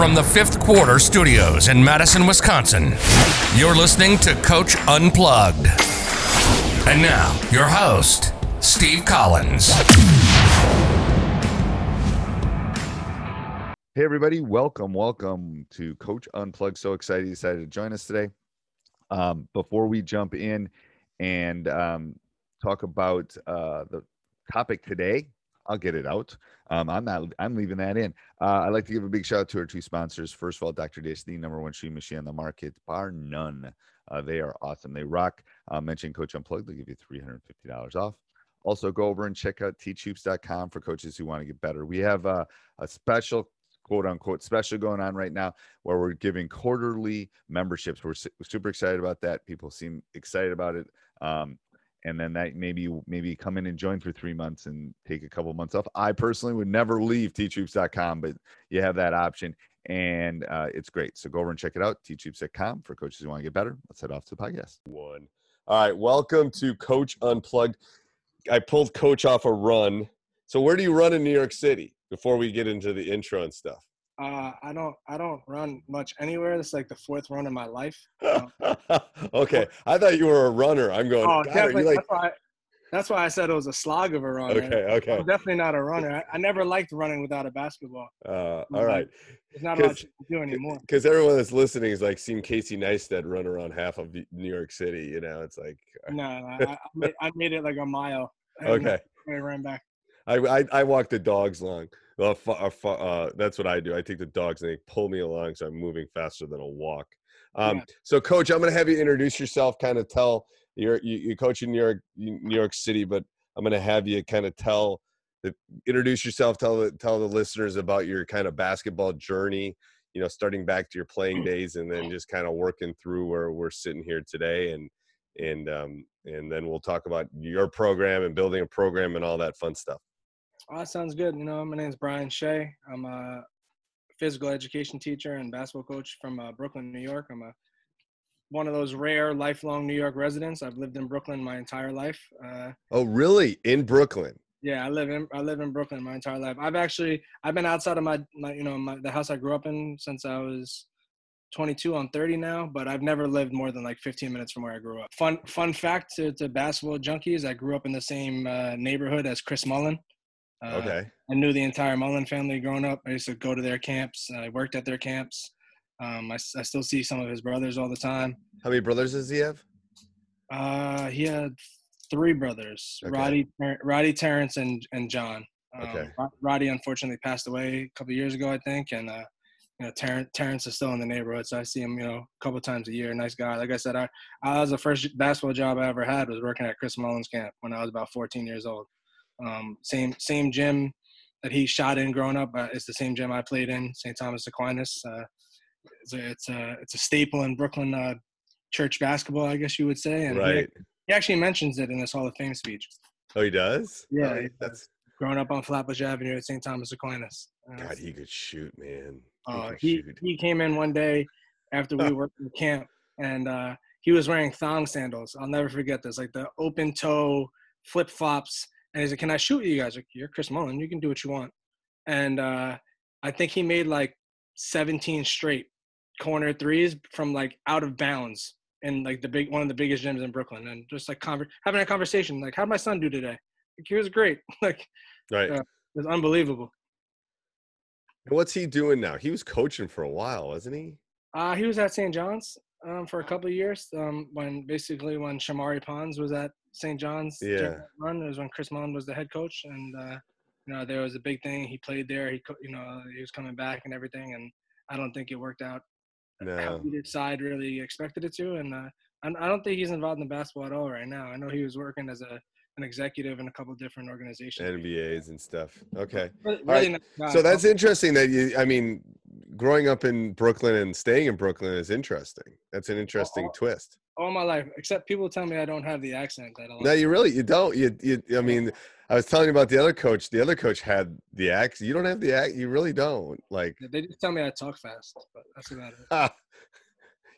From the fifth quarter studios in Madison, Wisconsin, you're listening to Coach Unplugged. And now, your host, Steve Collins. Hey, everybody. Welcome. Welcome to Coach Unplugged. So excited you decided to join us today. Um, before we jump in and um, talk about uh, the topic today, I'll get it out. Um, I'm not, I'm leaving that in. Uh, I'd like to give a big shout out to our two sponsors. First of all, Dr. Dish, the number one shoot machine on the market, bar none. Uh, they are awesome. They rock. Uh, mention Coach Unplugged, they'll give you $350 off. Also, go over and check out teachhoops.com for coaches who want to get better. We have uh, a special quote unquote special going on right now where we're giving quarterly memberships. We're, su- super excited about that. People seem excited about it. Um, and then that maybe maybe come in and join for three months and take a couple months off. I personally would never leave teachhoops.com, but you have that option and uh, it's great. So go over and check it out, teachhoops.com for coaches who want to get better. Let's head off to the podcast. One. All right. Welcome to Coach Unplugged. I pulled Coach off a run. So where do you run in New York City before we get into the intro and stuff? Uh, I don't I don't run much anywhere. This is like the fourth run in my life. Okay. I thought you were a runner. I'm going, oh, God, are definitely. you like, that's, why, that's why I said it was a slog of a run. okay, okay. I'm definitely not a runner. I, I never liked running without a basketball. Uh, all right. There's not a lot 'Cause- you can do anymore. Because everyone that's listening is like seen Casey Neistat run around half of New York City. You know, it's like, No, no I, I, made, I made it like a mile. okay. I ran back. I, I, I walk the dogs fu- uh, uh, that's what I do. I take the dogs and they pull me along, so I'm moving faster than a walk. Um, Yeah. So, Coach, I'm going to have you introduce yourself. Kind of tell you're you, you coach in New York, New York City, but I'm going to have you kind of tell the introduce yourself. Tell the tell the listeners about your kind of basketball journey. You know, starting back to your playing days, and then just kind of working through where we're sitting here today, and and um, and then we'll talk about your program and building a program and all that fun stuff. Oh, that sounds good. You know, my name's Brian Shea. I'm a physical education teacher and basketball coach from uh, Brooklyn, New York. I'm a one of those rare lifelong New York residents. I've lived in Brooklyn my entire life. Uh, Oh, really? In Brooklyn? yeah, I live in I live in Brooklyn my entire life. I've actually I've been outside of my, my you know my, the house I grew up in since I was 22 on 30 now, but I've never lived more than like 15 minutes from where I grew up. Fun fun fact to, to basketball junkies, I grew up in the same uh, neighborhood as Chris Mullin. Uh, Okay. I knew the entire Mullin family growing up. I used to go to their camps. I worked at their camps. Um, I, I still see some of his brothers all the time. How many brothers does he have? Uh, he had three brothers: Okay. Roddy, Roddy, Terrence, and and John. Um, Okay. Roddy unfortunately passed away a couple years ago, I think, and uh, you know Terrence, Terrence is still in the neighborhood, so I see him, you know, a couple times a year. Nice guy. Like I said, I, I was the first basketball job I ever had was working at Chris Mullin's camp when I was about 14 years old. Um, same same gym that he shot in growing up. Uh, it's the same gym I played in, St. Thomas Aquinas. Uh, it's a it's a it's a staple in Brooklyn uh, church basketball, I guess you would say. And he- Right. he, actually mentions it in his Hall of Fame speech. Oh, he does. Yeah, Oh, he that's growing up on Flatbush Avenue at St. Thomas Aquinas. Uh, God, he could shoot, man. He uh, he shoot. he came in one day after we worked in camp, and uh, he was wearing thong sandals. I'll never forget this, like the open toe flip flops. And he's like, "Can I shoot you guys?" Like, You're Chris Mullin. You can do what you want. And uh, I think he made like 17 straight corner threes from like out of bounds in like the big one of the biggest gyms in Brooklyn, and just like conver- having a conversation, like, "How'd my son do today?" Like, he was great. like, Right. uh, it was unbelievable. And what's he doing now? He was coaching for a while, wasn't he? Uh, he was at St. John's um, for a couple of years. Um, when basically when Shamorie Ponds was at St. John's Yeah. run, it was when Chris Mullin was the head coach, and uh, you know there was a big thing. He played there. He you know he was coming back and everything, and I don't think it worked out how No. either side really expected it to. And uh, I, I don't think he's involved in the basketball at all right now. I know he was working as a an executive in a couple different organizations. NBAs and stuff. Okay. Really, All right. really nice. So that's interesting that you, I mean, growing up in Brooklyn and staying in Brooklyn is interesting. That's an interesting Oh, twist. all my life, except people tell me I don't have the accent that. No, you really, you don't. You, you, I mean, I was telling you about the other coach. The other coach had the accent. You don't have the act. You really don't. Like, They just tell me I talk fast, but that's about it.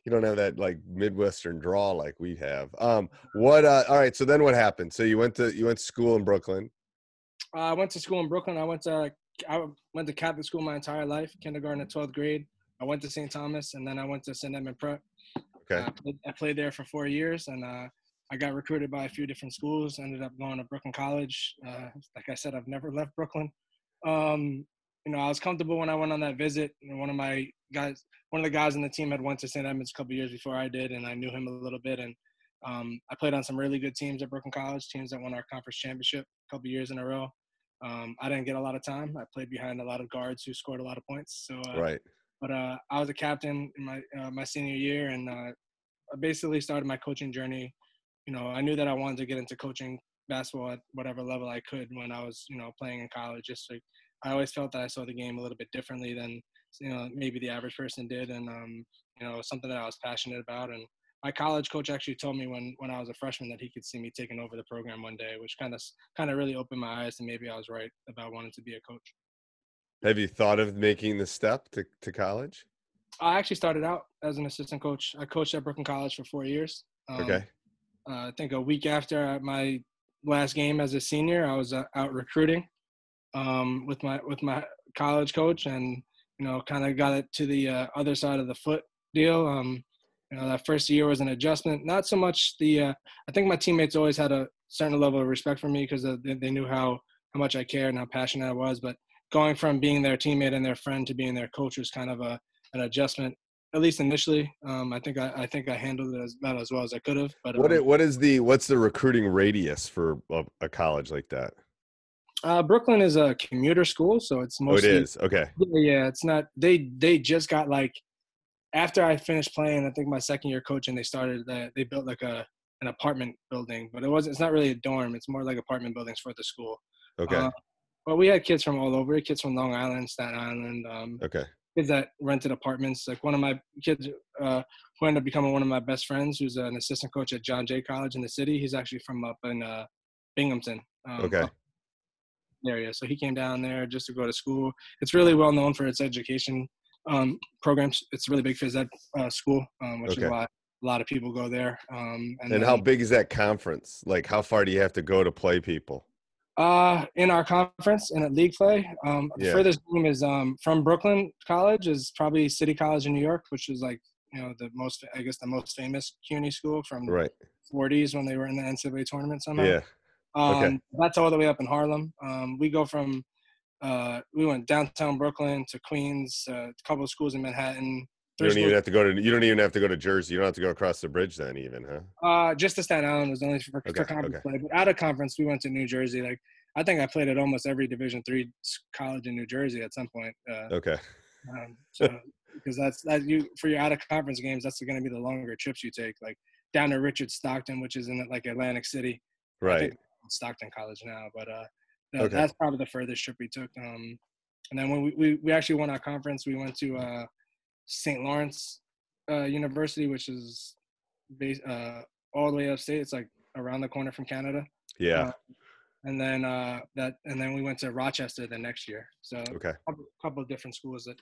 you don't have that like Midwestern draw like we have. Um, what? Uh, all right. So then what happened? So you went to you went to school in Brooklyn. Uh, I went to school in Brooklyn. I went to I went to Catholic school my entire life, kindergarten to twelfth grade. I went to St. Thomas, and then I went to St. Edmund Prep. Okay. I played, I played there for four years, and uh, I got recruited by a few different schools. Ended up going to Brooklyn College. Uh, like I said, I've never left Brooklyn. Um, you know, I was comfortable when I went on that visit. And one of my guys, one of the guys on the team, had went to St. Edmunds a couple years before I did, and I knew him a little bit. And um, I played on some really good teams at Brooklyn College, teams that won our conference championship a couple years in a row. Um, I didn't get a lot of time. I played behind a lot of guards who scored a lot of points. So, uh, Right. but uh, I was a captain in my uh, my senior year, and uh, I basically started my coaching journey. You know, I knew that I wanted to get into coaching basketball at whatever level I could when I was, you know, playing in college. Just like I always felt that I saw the game a little bit differently than you know maybe the average person did, and um, you know, something that I was passionate about. And my college coach actually told me when when I was a freshman that he could see me taking over the program one day, which kind of kind of really opened my eyes, and maybe I was right about wanting to be a coach. Have you thought of making the step to, to college? I actually started out as an assistant coach. I coached at Brooklyn College for four years. Um, Okay. Uh, I think a week after my last game as a senior, I was uh, out recruiting um, with my with my college coach, and you know, kind of got it to the uh, other side of the foot deal. Um, you know, that first year was an adjustment. Not so much the. Uh, I think my teammates always had a certain level of respect for me because they, they knew how how much I cared and how passionate I was. But going from being their teammate and their friend to being their coach was kind of a an adjustment, at least initially. Um, I think I, I think I handled it as about as well as I could have. But What um, i- what is the what's the recruiting radius for a, a college like that? Uh, Brooklyn is a commuter school, so it's mostly. Oh, it is. Okay. Yeah, yeah, it's not. They they just got like after I finished playing. I think my second year coaching, they started that they built like a an apartment building, but it wasn't. It's not really a dorm. It's more like apartment buildings for the school. Okay. Uh, but we had kids from all over. Kids from Long Island, Staten Island. Um, okay. kids that rented apartments. Like one of my kids uh, who ended up becoming one of my best friends, who's an assistant coach at John Jay College in the city. He's actually from up in uh, Binghamton. Um, Okay. up Area. So he came down there just to go to school. It's really well known for its education um, programs. It's a really big phys ed uh, school, um, which Okay. is why a lot of people go there. Um, And, and how big is that conference? Like, how far do you have to go to play people? Uh, in our conference and at league play, um, the Yeah. furthest game is um, from Brooklyn College is probably City College in New York, which is like you know the most I guess the most famous CUNY school from Right. the 40s when they were in the NCAA tournament somehow. Yeah. Um, Okay. That's all the way up in Harlem. Um, we go from uh, we went downtown Brooklyn to Queens, uh, a couple of schools in Manhattan. You don't even schools- have to go to. You don't even have to go to Jersey. You don't have to go across the bridge then, even, huh? Uh, just to Staten Island was only for, Okay, for conference okay. play. But out of conference, we went to New Jersey. Like I think I played at almost every Division three college in New Jersey at some point. Uh, Okay. um, so because that's that you for your out of conference games, that's going to be the longer trips you take. Like down to Richard Stockton, which is in like Atlantic City. Right. Stockton College now, but uh, no, Okay. that's probably the furthest trip we took. Um, and then when we, we, we actually won our conference, we went to uh, St. Lawrence uh, University, which is based uh, all the way upstate. It's like around the corner from Canada. Yeah. Uh, and then uh, that, and then we went to Rochester the next year. So Okay. a couple, couple of different schools that,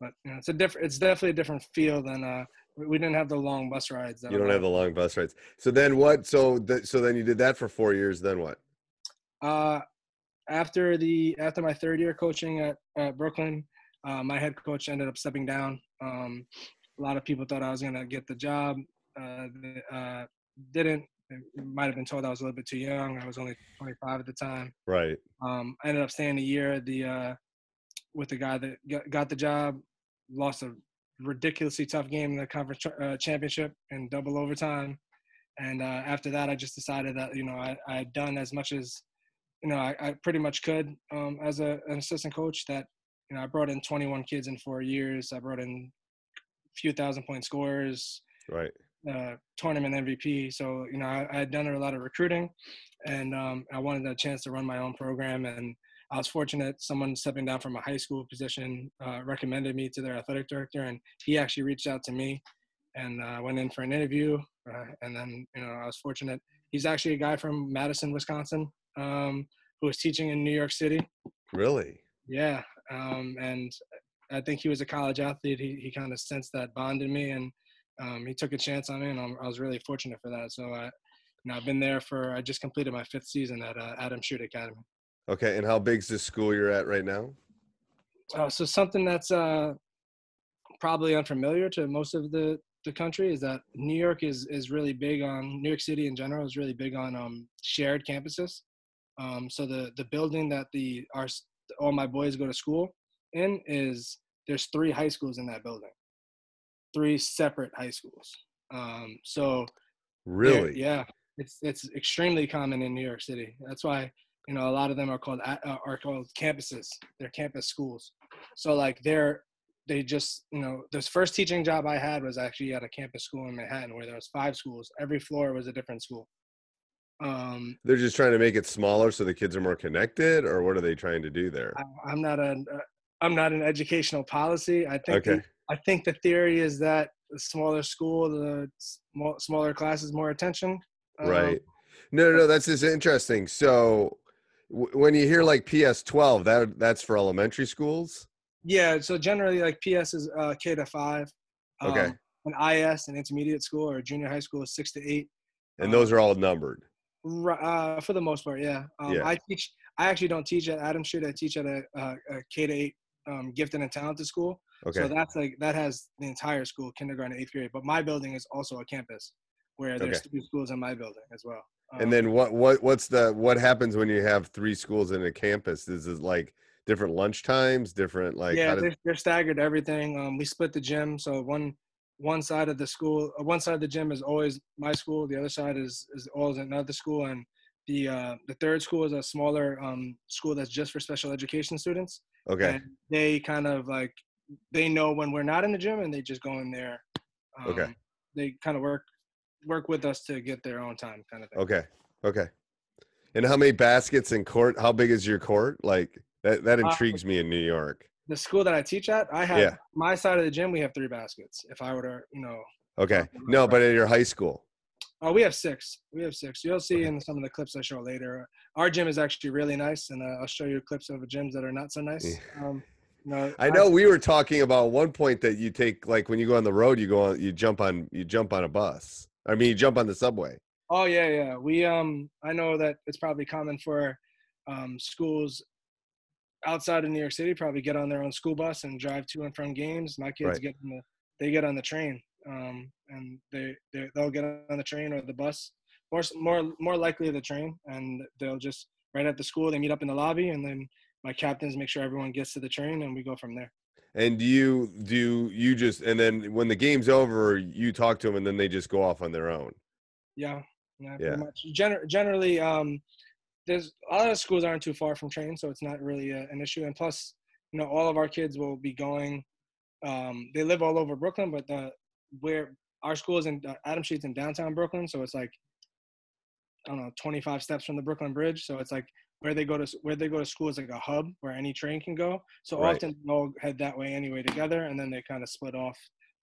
but you know, it's a different, it's definitely a different feel than uh, we didn't have the long bus rides. That You don't have the long bus rides. So then what? So th- so then you did that for four years. Then what? Uh, after the after my third year coaching at, at Brooklyn, uh, my head coach ended up stepping down. Um, a lot of people thought I was gonna get the job. Uh, uh, didn't. Might have been told I was a little bit too young. I was only 25 at the time. Right. Um, I ended up staying a year at the uh, with the guy that got, the job. Lost a ridiculously tough game in the conference uh, championship in double overtime. And uh, after that, I just decided that you know I I had done as much as you know I, I pretty much could um, as a, an assistant coach. That you know I brought in 21 kids in four years. I brought in a few thousand point scorers Right. uh, tournament MVP. So you know, I, I had done a lot of recruiting, and um, I wanted a chance to run my own program. And I was fortunate; someone stepping down from a high school position uh, recommended me to their athletic director, and he actually reached out to me, and uh, went in for an interview. Uh, and then you know, I was fortunate. He's actually a guy from Madison, Wisconsin, um, who was teaching in New York City. Really? Yeah, um, and I think he was a college athlete. He he kind of sensed that bond in me, and um, he took a chance on me, and I'm, I was really fortunate for that. So I, you know, I've been there for. I just completed my fifth season at uh, Adam Shoot Academy. Okay. And how big's this school you're at right now? Uh, so something that's uh, probably unfamiliar to most of the the country is that New York is is really big on New York City in general is really big on um, shared campuses. Um, so the the building that the our all my boys go to school in is there's three high schools in that building, three separate high schools. Um, so Really? yeah, it's it's extremely common in New York City. That's why you know a lot of them are called uh, are called campuses. They're campus schools. So like they're they just you know the first teaching job I had was actually at a campus school in Manhattan where there was five schools. Every floor was a different school. Um, They're just trying to make it smaller so the kids are more connected, or what are they trying to do there? I, I'm not a I'm not an educational policy. I think the- Okay. I think the theory is that the smaller school, the small, smaller classes, more attention. Um, Right. No, no, no. That's just interesting. So, when you hear like PS twelve, that that's for elementary schools. Yeah, so generally like PS is uh, K to five. Okay. Um, an IS, an intermediate school or junior high school is six to eight. And those are all numbered. Uh, for the most part, yeah. Um, Yeah. I teach. I actually don't teach at Adam Street. I teach at a, a, a K to eight um, gifted and talented school. Okay. So that's like that has the entire school, kindergarten, eighth grade. But my building is also a campus, where there's Okay. three schools in my building as well. Um, and then what what what's the what happens when you have three schools in a campus? Is it like different lunch times, different like yeah, does, they're, they're staggered everything. Um, we split the gym, so one one side of the school, uh, one side of the gym is always my school. The other side is is always another school, and the uh, the third school is a smaller um, school that's just for special education students. okay And they kind of like they know when we're not in the gym, and they just go in there. Um, Okay. They kind of work work with us to get their own time, kind of thing. okay okay. And how many baskets in court? How big is your court? Like that that Uh, intrigues me in New York. The school that I teach at, I have Yeah. my side of the gym. We have three baskets. If I were to, you know, Okay. No, but at your high school. Oh, we have six. We have six. You'll see in some of the clips I show later. Our gym is actually really nice, and uh, I'll show you clips of gyms that are not so nice. Um, know, I know we were talking about one point that you take like when you go on the road, you go on, you jump on, you jump on a bus. I mean, you jump on the subway. Oh yeah, yeah. We um, I know that it's probably common for um, schools outside of New York City probably get on their own school bus and drive to and from games. My kids Right. get on the, they get on the train, um, and they, they they'll get on the train or the bus. More more more likely the train, and they'll just right at the school they meet up in the lobby, and then my captains make sure everyone gets to the train, and we go from there. And do you do you just and then when the game's over, you talk to them and then they just go off on their own. Yeah, yeah, Yeah. much. Gener- generally, um, there's a lot of schools aren't too far from train, so it's not really a, an issue. And plus, you know, all of our kids will be going. Um, they live all over Brooklyn, but the where our school is in uh, Adam Street's in downtown Brooklyn, so it's like I don't know, 25 steps from the Brooklyn Bridge. So it's like where they go to where they go to school is like a hub where any train can go. So Right. often they all head that way anyway together, and then they kind of split off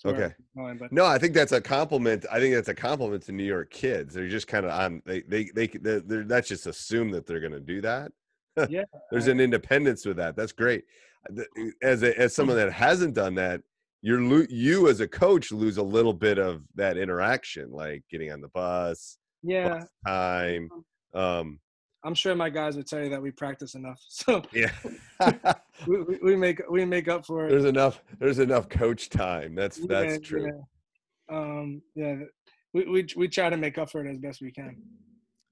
Okay. Going, but No, I think that's a compliment. I think that's a compliment to New York kids. They're just kind of on. They they they they're, they're that's just assume that they're going to do that. yeah, There's an independence with that. That's great. As a, as someone that hasn't done that, you're lo- you as a coach lose a little bit of that interaction, like getting on the bus, yeah. bus time. Um, I'm sure my guys would tell you that we practice enough, so yeah, we, we, we make we make up for it. there's enough. There's enough coach time. That's that's true. yeah. Um, yeah, we, we we try to make up for it as best we can.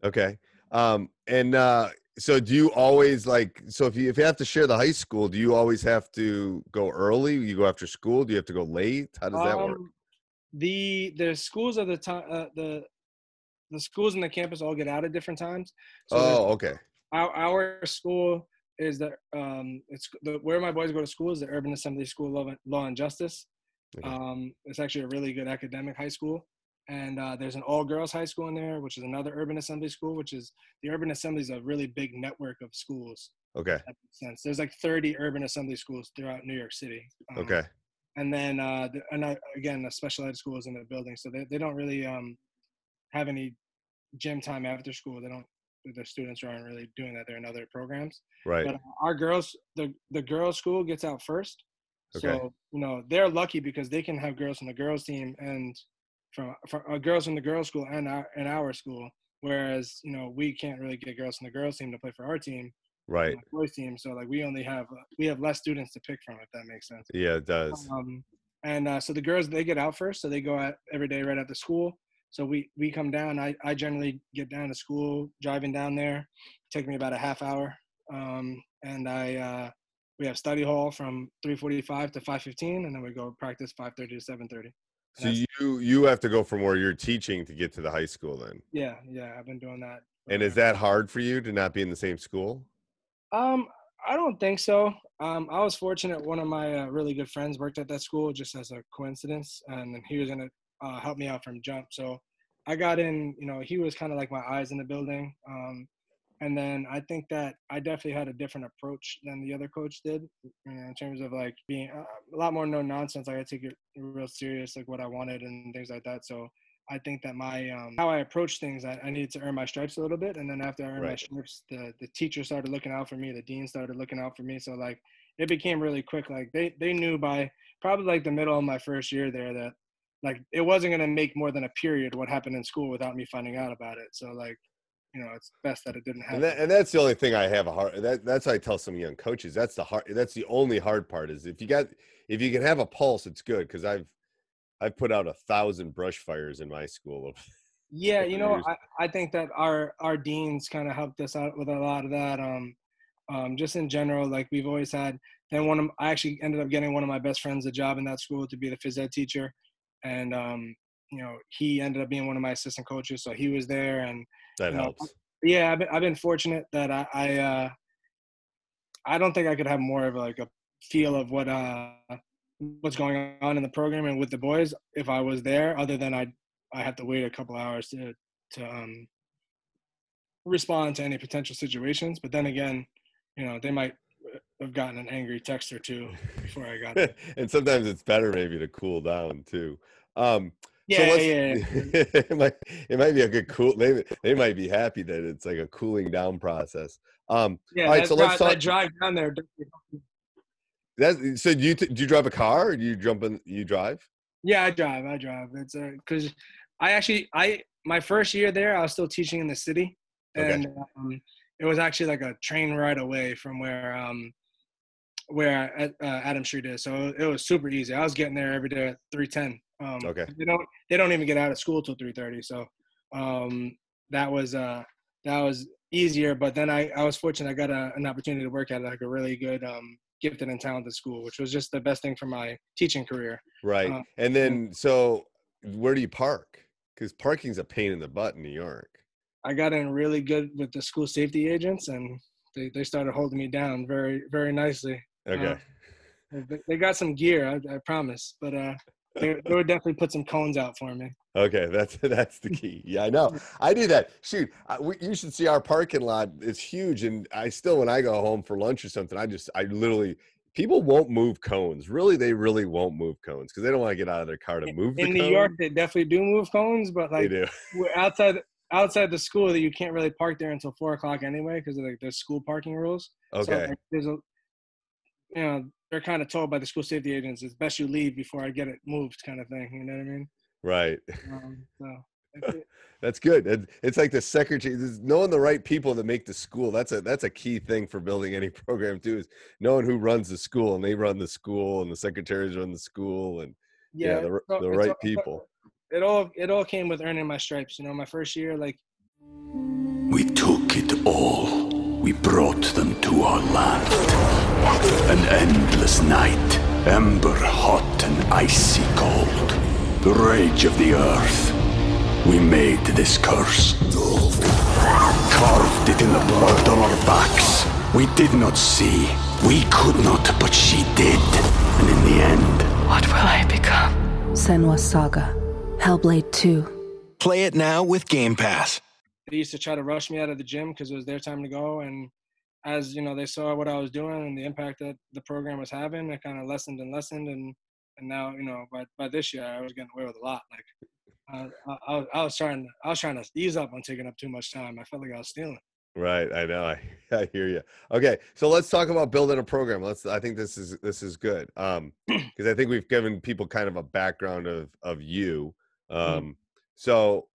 Okay. Um, and uh, so do you always like so if you if you have to share the high school, do you always have to go early? You go after school? Do you have to go late? How does that work? Um, The the schools of the time uh, the the schools in the campus all get out at different times. So Oh, okay. our our school is the um it's the where my boys go to school is the Urban Assembly School of Law and- Justice. Okay. Um, it's actually a really good academic high school, and uh, there's an all girls high school in there, which is another Urban Assembly school. Which is the Urban Assembly is a really big network of schools. Okay. That makes sense. There's like 30 Urban Assembly schools throughout New York City. Um, Okay. and then uh, the, and I, again the special ed schools in the building so they, they don't really um, have any gym time after school they don't the students aren't really doing that they're in other programs Right. but our girls the the girls school gets out first so you know they're lucky because they can have girls from the girls team and from, from uh, girls from the girls school and our and our school whereas you know we can't really get girls from the girls team to play for our team Right. boys team so like we only have uh, we have less students to pick from if that makes sense Yeah, it does. um, and uh, so the girls they get out first, so they go out every day right after school. So we we come down. I I generally get down to school driving down there. Take me about a half hour. Um, and I uh, we have study hall from 3:45 to 5:15, and then we go practice 5:30 to 7:30. So you you have to go from where you're teaching to get to the high school then. Yeah, yeah, I've been doing that. And is that hard for you to not be in the same school? Um, I don't think so. Um, I was fortunate. One of my uh, really good friends worked at that school, just as a coincidence, and then he was gonna uh, help me out from jump. So I got in. You know, he was kind of like my eyes in the building. Um, and then I think that I definitely had a different approach than the other coach did, you know, in terms of like being uh, a lot more no nonsense. Like I take it real serious, like what I wanted and things like that. So I think that my um, how I approach things, I, I needed to earn my stripes a little bit, and then after I earned my stripes, the the teacher started looking out for me, the dean started looking out for me. So like it became really quick. Like they they knew by probably like the middle of my first year there that like it wasn't gonna make more than a period what happened in school without me finding out about it. So like you know it's best that it didn't happen. And, that, and that's the only thing I have a hard. That, that's how I tell some young coaches. That's the hard. That's the only hard part is if you got if you can have a pulse, it's good because I've I've put out a thousand brush fires in my school of Yeah, you know, years. I, I think that our our deans kind of helped us out with a lot of that. Um, um, just in general, like we've always had. Then one of I actually ended up getting one of my best friends a job in that school to be the phys ed teacher, and um, you know, he ended up being one of my assistant coaches, so he was there. And that you know, helps. yeah, I've been I've been fortunate that I I, uh, I don't think I could have more of like a feel of what uh what's going on in the program and with the boys if I was there, other than I I have to wait a couple hours to to um respond to any potential situations. But then again, you know, they might have gotten an angry text or two before I got there. and sometimes it's better maybe to cool down too. Um, Yeah, so let's- yeah, it might it might be a good cool. They they might be happy that it's like a cooling down process. Um, Yeah, all right, so let's talk. drive down there. That so do you do you drive a car or do you jump in? You drive? Yeah, I drive. I drive. It's because I actually I my first year there, I was still teaching in the city, Okay. and um, it was actually like a train ride away from where um where uh, Adam Street is. So it was super easy. I was getting there every day at three ten. Um, Okay. They don't they don't even get out of school till three thirty. So um that was uh that was easier. But then I I was fortunate. I got a, an opportunity to work at like a really good um gifted and talented school, which was just the best thing for my teaching career. Right. Uh, and then so where do you park? Because parking's a pain in the butt in New York. I got in really good with the school safety agents, and they, they started holding me down very very nicely. Okay. Uh, they, got some gear, I, I promise, but uh, they, they would definitely put some cones out for me. Okay, that's that's the key. Yeah, I know. I do that. Shoot, I, we, you should see our parking lot. It's huge, and I still, when I go home for lunch or something, I just, I literally people won't move cones. Really, they really won't move cones because they don't want to get out of their car to move. In the New. York, they definitely do move cones, but like we're outside outside the school, that you can't really park there until four o'clock anyway because of like the school parking rules. So, Okay. like, there's a, you know, they're kind of told by the school safety agents, it's best you leave before I get it moved, kind of thing. You know what I mean? Right. Um, so That's good. It's like the secretary, knowing the right people that make the school. That's a that's a key thing for building any program too. Is knowing who runs the school, and they run the school, and the secretaries run the school, and yeah, the, all- the right all- people. It all it all came with earning my stripes. You know, my first year, like We took it all. We brought them to our land. An endless night, ember hot and icy cold. The rage of the earth. We made this curse. Carved it in the blood on our backs. We did not see. We could not, but she did. And in the end, What will I become? Senua's Saga. Hellblade 2. Play it now with Game Pass. they used to try to rush me out of the gym because it was their time to go and as you know they saw what i was doing and the impact that the program was having it kind of lessened and lessened and and now you know by, by this year i was getting away with a lot like uh, I, I, was- I was trying i was trying to ease up on taking up too much time i felt like i was stealing Right. I know. I, I hear you. Okay. So let's talk about building a program. Let's, I think this is, this is good. Um, cause I think we've given people kind of a background of, of you. Um, so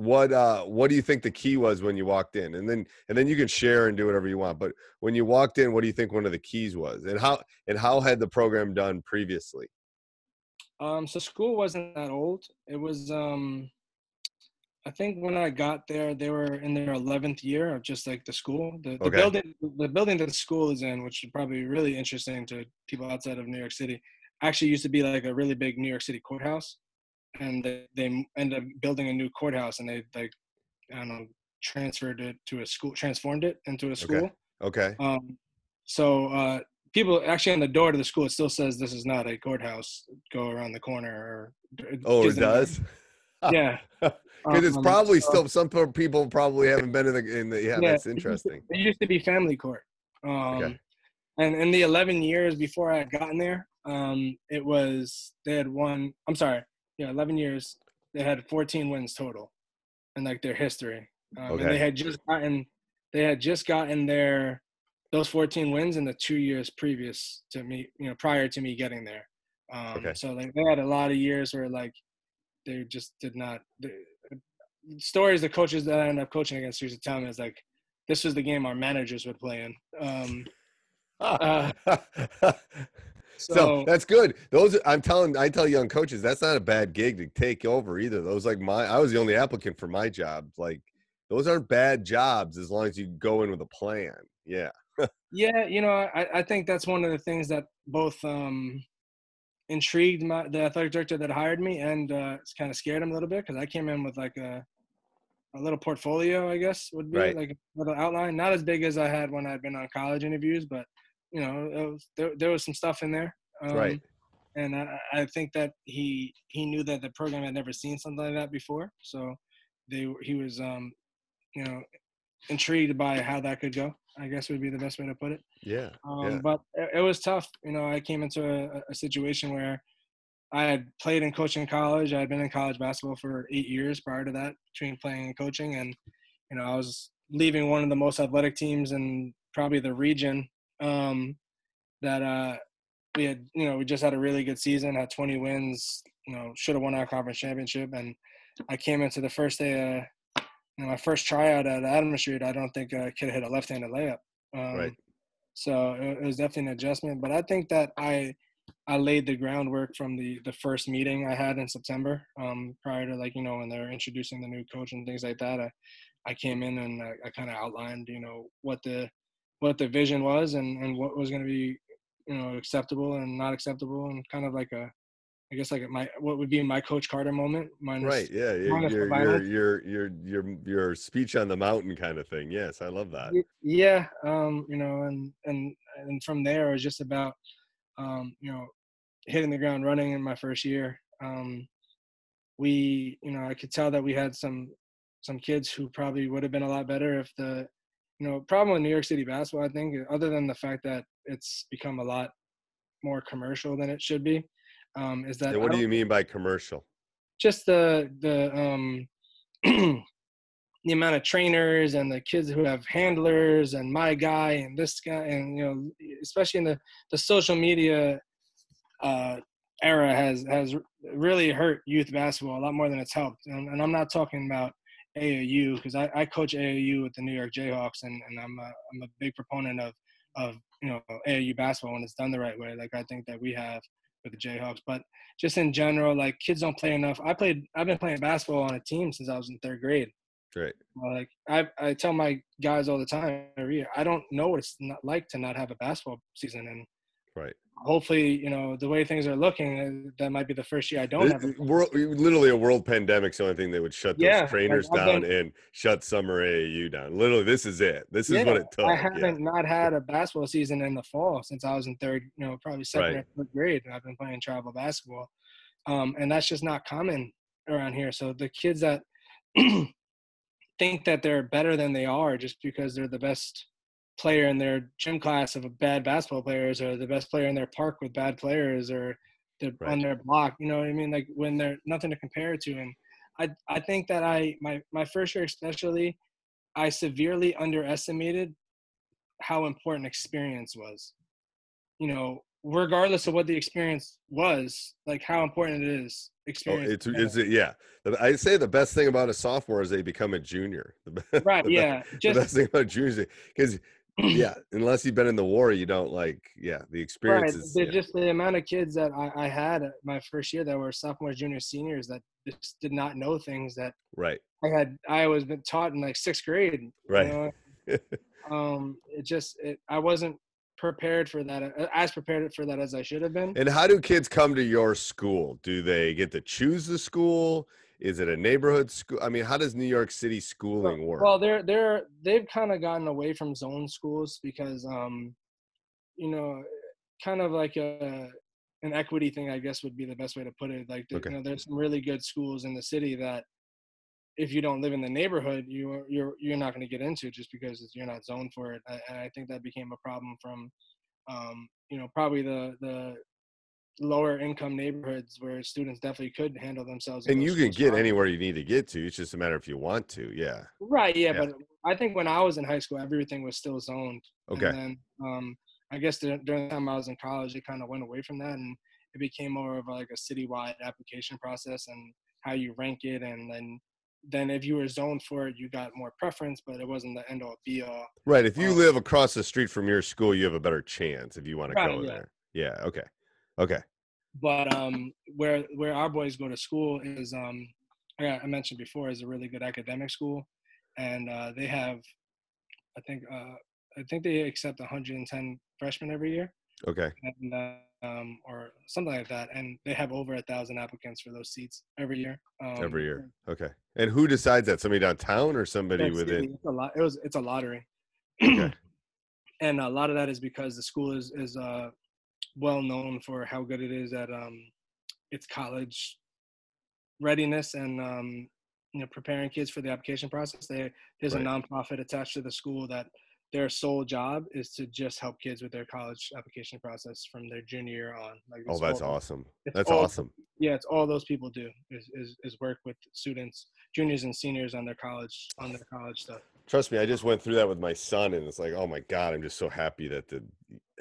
what, uh, what do you think the key was when you walked in and then, and then you can share and do whatever you want. But when you walked in, what do you think one of the keys was and how, and how had the program done previously? um so school wasn't that old it was um i think when i got there they were in their 11th year of just like the school the, the Okay. building the building that the school is in which is probably be really interesting to people outside of new york city actually used to be like a really big new york city courthouse and they, ended up building a new courthouse and they like i don't know transferred it to a school transformed it into a school Okay. okay. um, so uh, people actually on the door to the school it still says this is not a courthouse. Go around the corner. Or Oh, it does. Yeah. Because it's Um, probably so- still some people probably haven't been in the in the yeah, Yeah, that's it used to- interesting. It used to be family court. Um, Okay. And in the 11 years before I had gotten there, um, it was they had one. I'm sorry, yeah, 11 years. They had 14 wins total, in like their history. Um, Okay. And they had just gotten they had just gotten their those 14 wins in the two years previous to me, you know, prior to me getting there. Um, Okay. So like they had a lot of years where like they just did not. The, stories the coaches that I ended up coaching against used to tell me is like, this was the game our managers would play in. Um, uh, so, so, that's good. Those I'm telling I tell young coaches that's not a bad gig to take over either. Those like my I was the only applicant for my job. Like those aren't bad jobs as long as you go in with a plan. Yeah. yeah, you know, I, I think that's one of the things that both um, intrigued my the athletic director that hired me and uh, kind of scared him a little bit because I came in with like a a little portfolio, I guess would be Right. like a little outline, not as big as I had when I'd been on college interviews, but you know, was, there there was some stuff in there. Um, Right. And I, I think that he he knew that the program had never seen something like that before, so they he was um, you know intrigued by how that could go. I guess would be the best way to put it. Yeah. Um, yeah. But it, it was tough. You know, I came into a, a situation where I had played and coached in college. I had been in college basketball for eight years prior to that, between playing and coaching. And, you know, I was leaving one of the most athletic teams in probably the region um, that uh, we had, you know, we just had a really good season, had 20 wins, you know, should have won our conference championship. And I came into the first day, uh, you know, my first tryout at Adam Street, I don't think a kid hit a left-handed layup. Um, Right. So it, it was definitely an adjustment, but I think that I I laid the groundwork from the the first meeting I had in September. Um, prior to like you know when they're introducing the new coach and things like that, I I came in and I, I kind of outlined you know what the what the vision was and and what was going to be you know acceptable and not acceptable and kind of like a I guess like my what would be my Coach Carter moment. Minus, Right. Yeah. Your minus your, your your your your your speech on the mountain kind of thing. Yes, I love that. Yeah um you know and and and from there it was just about um you know hitting the ground running in my first year um we you know i could tell that we had some some kids who probably would have been a lot better if the you know problem with new york city basketball i think other than the fact that it's become a lot more commercial than it should be. Um, is that And what do you mean by commercial? just the the um the amount of trainers and the kids who have handlers and my guy and this guy and you know especially in the the social media uh era has has really hurt youth basketball a lot more than it's helped and, and i'm not talking about AAU because I, I coach AAU with the New York Jayhawks and, and I'm a I'm a big proponent of of you know AAU basketball when it's done the right way like I think that we have with the Jayhawks but just in general like kids don't play enough I played I've been playing basketball on a team since I was in third grade Right. like I, I tell my guys all the time every year, I don't know what it's not like to not have a basketball season, and Right. Hopefully, you know, the way things are looking, uh, that might be the first year I don't have. A, world, literally a world pandemic's the only thing that would shut those Yeah, trainers I've down been- and shut summer AAU down. Literally, this is it. This is yeah, what it took. I haven't not had a basketball season in the fall since I was in third, you know, probably second or third grade. And I've been playing travel basketball, um, and that's just not common around here. So the kids that think that they're better than they are just because they're the best player in their gym class of bad basketball players or the best player in their park with bad players or they're on their block you know what i mean? Like when they're nothing to compare it to. And i i think that i my my first year especially i severely underestimated how important experience was. You know regardless of what the experience was like how important it is experience Oh, experience it's it's yeah. I say the best thing about a sophomore is they become a junior. Right the yeah The just best thing about juniors because yeah, unless you've been in the war, you don't like yeah the experience Right. is yeah. Just the amount of kids that I, I had my first year that were sophomores, juniors, seniors that just did not know things that right. I had. I was been taught in like sixth grade. you Right. know? Um. It just. It, I wasn't prepared for that. uh, As prepared for that as I should have been. And how do kids come to your school? Do they get to choose the school? Is it a neighborhood school? I mean, how does New York City schooling work? Well, they're they're they've kind of gotten away from zone schools because um, you know, kind of like a an equity thing, I guess would be the best way to put it. Like, Okay. you know, there's some really good schools in the city that if you don't live in the neighborhood, you you're you're not going to get into just because you're not zoned for it. I- And I think that became a problem from, um, you know, probably the the lower income neighborhoods where students definitely could handle themselves. and you can get anywhere you need to get to. It's just a matter if you want to. Yeah. Right, yeah, Yeah. but I think when I was in high school, everything was still zoned. Okay. And then, um, I guess dur- during the time I was in college, it kind of went away from that, and it became more of like a citywide application process and how you rank it, and then then if you were zoned for it, you got more preference, but it wasn't the end all be all. Right. If you Um, live across the street from your school, you have a better chance if you want to Right, go yeah. there. Yeah. Okay. Okay. But um, where where our boys go to school is um, I, I mentioned before, is a really good academic school, and uh, they have, I think uh, I think they accept 110 freshmen every year. Okay. and uh, um, or something like that, and they have over a thousand applicants for those seats every year. Um, Every year. Okay. And who decides that? Somebody downtown or somebody within? it's a lot. It was it's a lottery, Okay. and a lot of that is because the school is is uh, well known for how good it is at um, its college readiness and um, you know preparing kids for the application process. They there's Right. a nonprofit attached to the school that their sole job is to just help kids with their college application process from their junior year on. Like Oh, that's all- awesome. That's all- awesome. yeah it's all those people do is, is is work with students juniors and seniors on their college on their college stuff Trust me, I just went through that with my son, and it's like, oh my god, I'm just so happy that the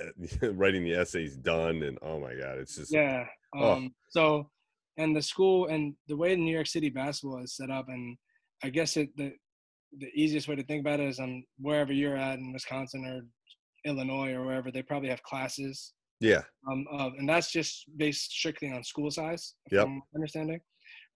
writing the essays done, and oh my god, it's just yeah Oh. um so and the school and the way new york city basketball is set up and i guess it the the easiest way to think about it is um wherever you're at in wisconsin or illinois or wherever they probably have classes yeah, um, of, and that's just based strictly on school size, Yeah. understanding.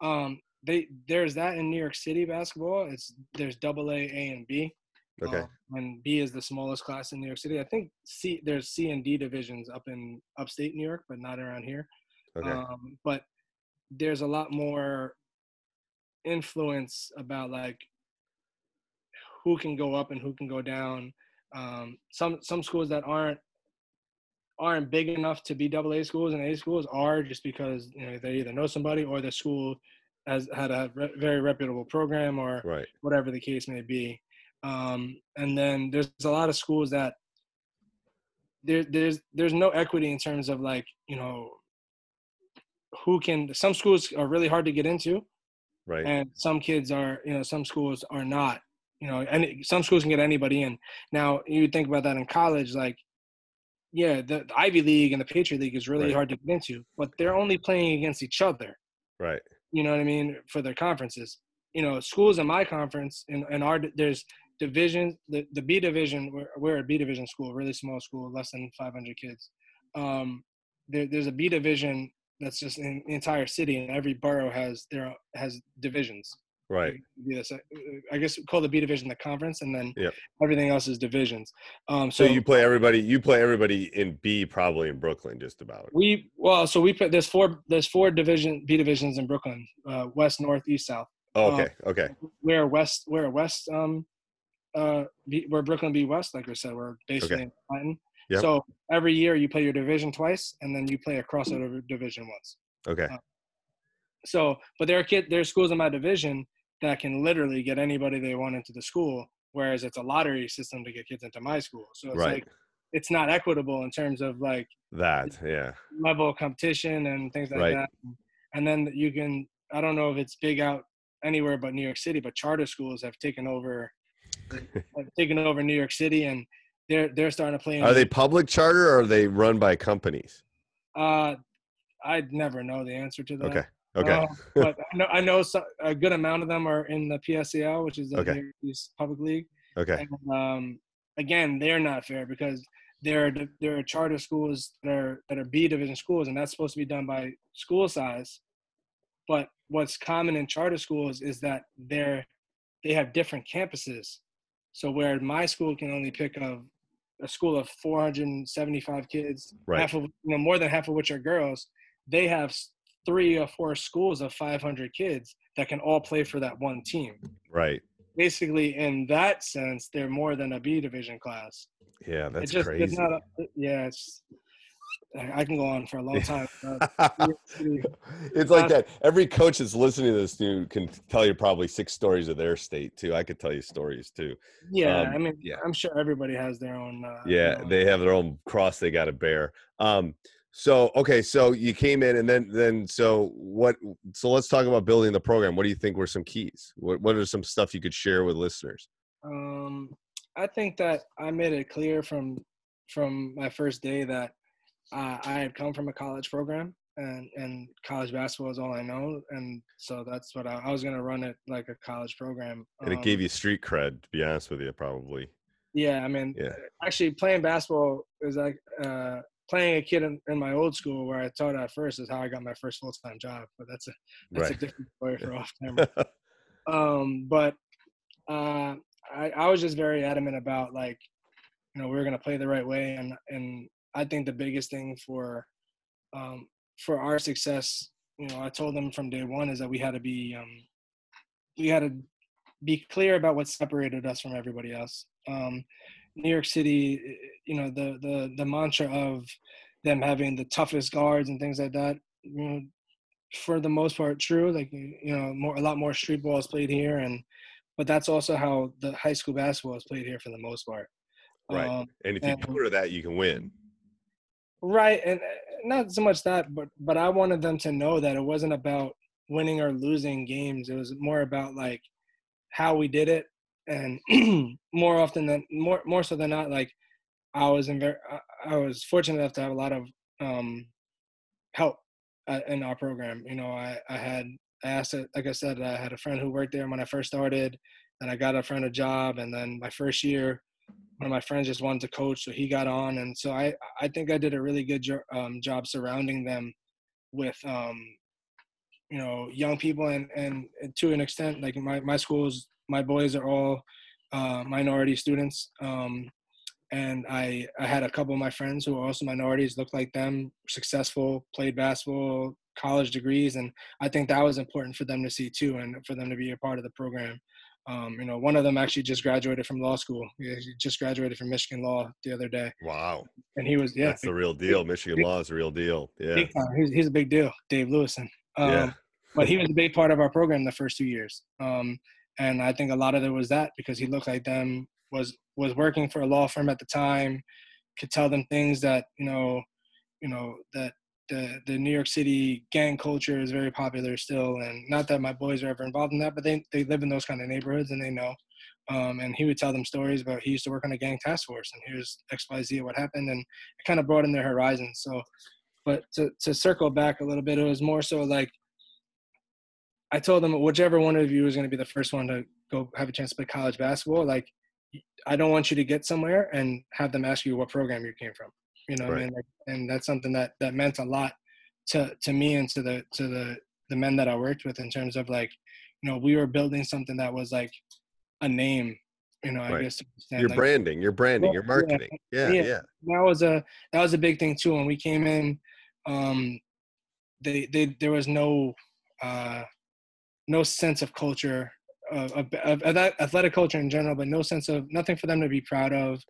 Um, they there's that in New York City basketball. It's there's double A, A, and B. okay, Um, and B is the smallest class in New York City. I think C there's C and D divisions up in upstate New York, but not around here. okay, Um, but there's a lot more influence about like who can go up and who can go down. Um, some some schools that aren't aren't big enough to be double A schools and A schools are just because you know they either know somebody or the school has had a re- very reputable program or right, whatever the case may be. Um, and then there's a lot of schools that there there's there's no equity in terms of like you know who can some schools are really hard to get into right. and some kids are you know some schools are not you know and some schools can get anybody in. Now you think about that in college like yeah the, the ivy league and the patriot league is really Right. hard to get into but they're only playing against each other. Right. You know what i mean? For their conferences. You know schools in my conference and, and our there's divisions the, the b division we're, we're a b division school really small school less than 500 kids. Um there, there's a b division that's just in the entire city and every borough has their has divisions. Right. Yes I, I guess we call the b division the conference and then Yep. everything else is divisions. Um so, so, you play everybody you play everybody in b probably in brooklyn just about. We well so we put there's four there's four division b divisions in brooklyn uh west north east south. Oh, um, okay. Okay we're west we're west um uh we're brooklyn b west like i said we're basically Okay. in Manhattan. Yep. so every year you play your division twice and then you play a crossover division once okay uh, so but there are kid there are schools in my division that can literally get anybody they want into the school whereas it's a lottery system to get kids into my school so it's right like it's not equitable in terms of like that yeah level of competition and things like Right. that. And then you can I don't know if it's big out anywhere but New York City, but charter schools have taken over have taken over New York City and they're they're starting to play in are they public charter or are they run by companies uh I'd never know the answer to that. okay okay Uh, but I know I know so, a good amount of them are in the PSAL, which is the Okay. New York Public League. okay And, um, again, they're not fair because there are there are charter schools that are that are B division schools, and that's supposed to be done by school size. But what's common in charter schools is that they're they have different campuses. So where my school can only pick of a school of 475 kids, Right. half of you know more than half of which are girls, they have three or four schools of 500 kids that can all play for that one team. Right. Basically in that sense they're more than a b division class. Yeah that's it's just crazy. it's not a, yeah it's I can go on for a long time. It's like that. Every coach that's listening to this dude can tell you probably six stories of their state too. I could tell you stories too. yeah, Um, I mean, yeah. I'm sure everybody has their own. Uh, Yeah, they have their own cross they got to bear. Um, so okay, so you came in and then then so what? So let's talk about building the program. What do you think were some keys? What what are some stuff you could share with listeners? Um, I think that I made it clear from from my first day that uh, I had come from a college program, and and college basketball is all I know, and so that's what I, I was gonna run it like a college program. And it Um, gave you street cred, to be honest with you, probably. Yeah, I mean, Yeah. actually playing basketball is like uh, playing a kid in, in my old school where I taught at first is how I got my first full time job. But that's a that's a different story for off camera. um, but uh, I, I was just very adamant about like, you know, we are gonna play the right way, and and I think the biggest thing for um, for our success, you know, I told them from day one is that we had to be um, we had to be clear about what separated us from everybody else. Um, New York City, you know, the the the mantra of them having the toughest guards and things like that. You know, for the most part, true. Like you know, more a lot more street ball is played here, and but that's also how the high school basketball is played here for the most part. Right. Um, and if you and- counter that, you can win. Right, and uh, not so much that, but but I wanted them to know that it wasn't about winning or losing games. It was more about like how we did it, and more often than more more so than not, like I was in very I- was fortunate enough to have a lot of um, help uh, in our program. You know, I I had I asked like I said, I had a friend who worked there when I first started, and I got a friend a job, and then my first year one of my friends just wanted to coach, so he got on, and so I I think I did a really good jo- um, job surrounding them with um, you know young people, and and to an extent, like my my schools, my boys are all uh, minority students, um, and I I had a couple of my friends who are also minorities, looked like them, successful, played basketball, college degrees, and I think that was important for them to see too, and for them to be a part of the program. Um, you know, one of them actually just graduated from law school. He just graduated from Michigan Law the other day, Wow. and he was yeah, That's the real deal. Michigan law is a real deal. Yeah. big. He's, he's a big deal, Dave Lewison. Um, Yeah. but he was a big part of our program the first two years. Um, and I think a lot of it was that because he looked like them was was working for a law firm at the time. could tell them things that you know, you know that the the New York City gang culture is very popular still, and not that my boys are ever involved in that, but they they live in those kind of neighborhoods and they know. Um, and he would tell them stories about he used to work on a gang task force, and here's X Y Z what happened, and it kind of broadened their horizons. So, but to to circle back a little bit, it was more so like I told them whichever one of you is going to be the first one to go have a chance to play college basketball, like I don't want you to get somewhere and have them ask you what program you came from. You know, right. I mean, like, and that's something that that meant a lot to to me and to the to the the men that I worked with in terms of like, you know, we were building something that was like a name. You know, right. I guess your like, branding, your branding, your marketing. Yeah, yeah, yeah. That was a that was a big thing too. When we came in, um, they they there was no uh, no sense of culture of, of, of, athletic culture in general, but no sense of nothing for them to be proud of.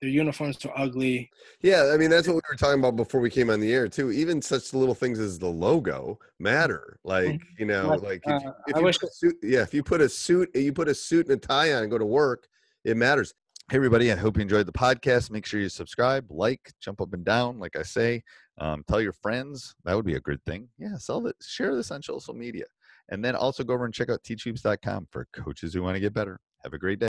Their uniforms were ugly. Yeah, I mean that's what we were talking about before we came on the air too. Even such little things as the logo matter. Like mm-hmm. you know, like if, uh, if you put a suit, yeah, if you put a suit, you put a suit and a tie on and go to work, it matters. Hey everybody, I hope you enjoyed the podcast. Make sure you subscribe, like, jump up and down, like I say. Um, tell your friends. That would be a good thing. Yeah, sell it. Share this on social media. And then also go over and check out teachhoops.com for coaches who want to get better. Have a great day.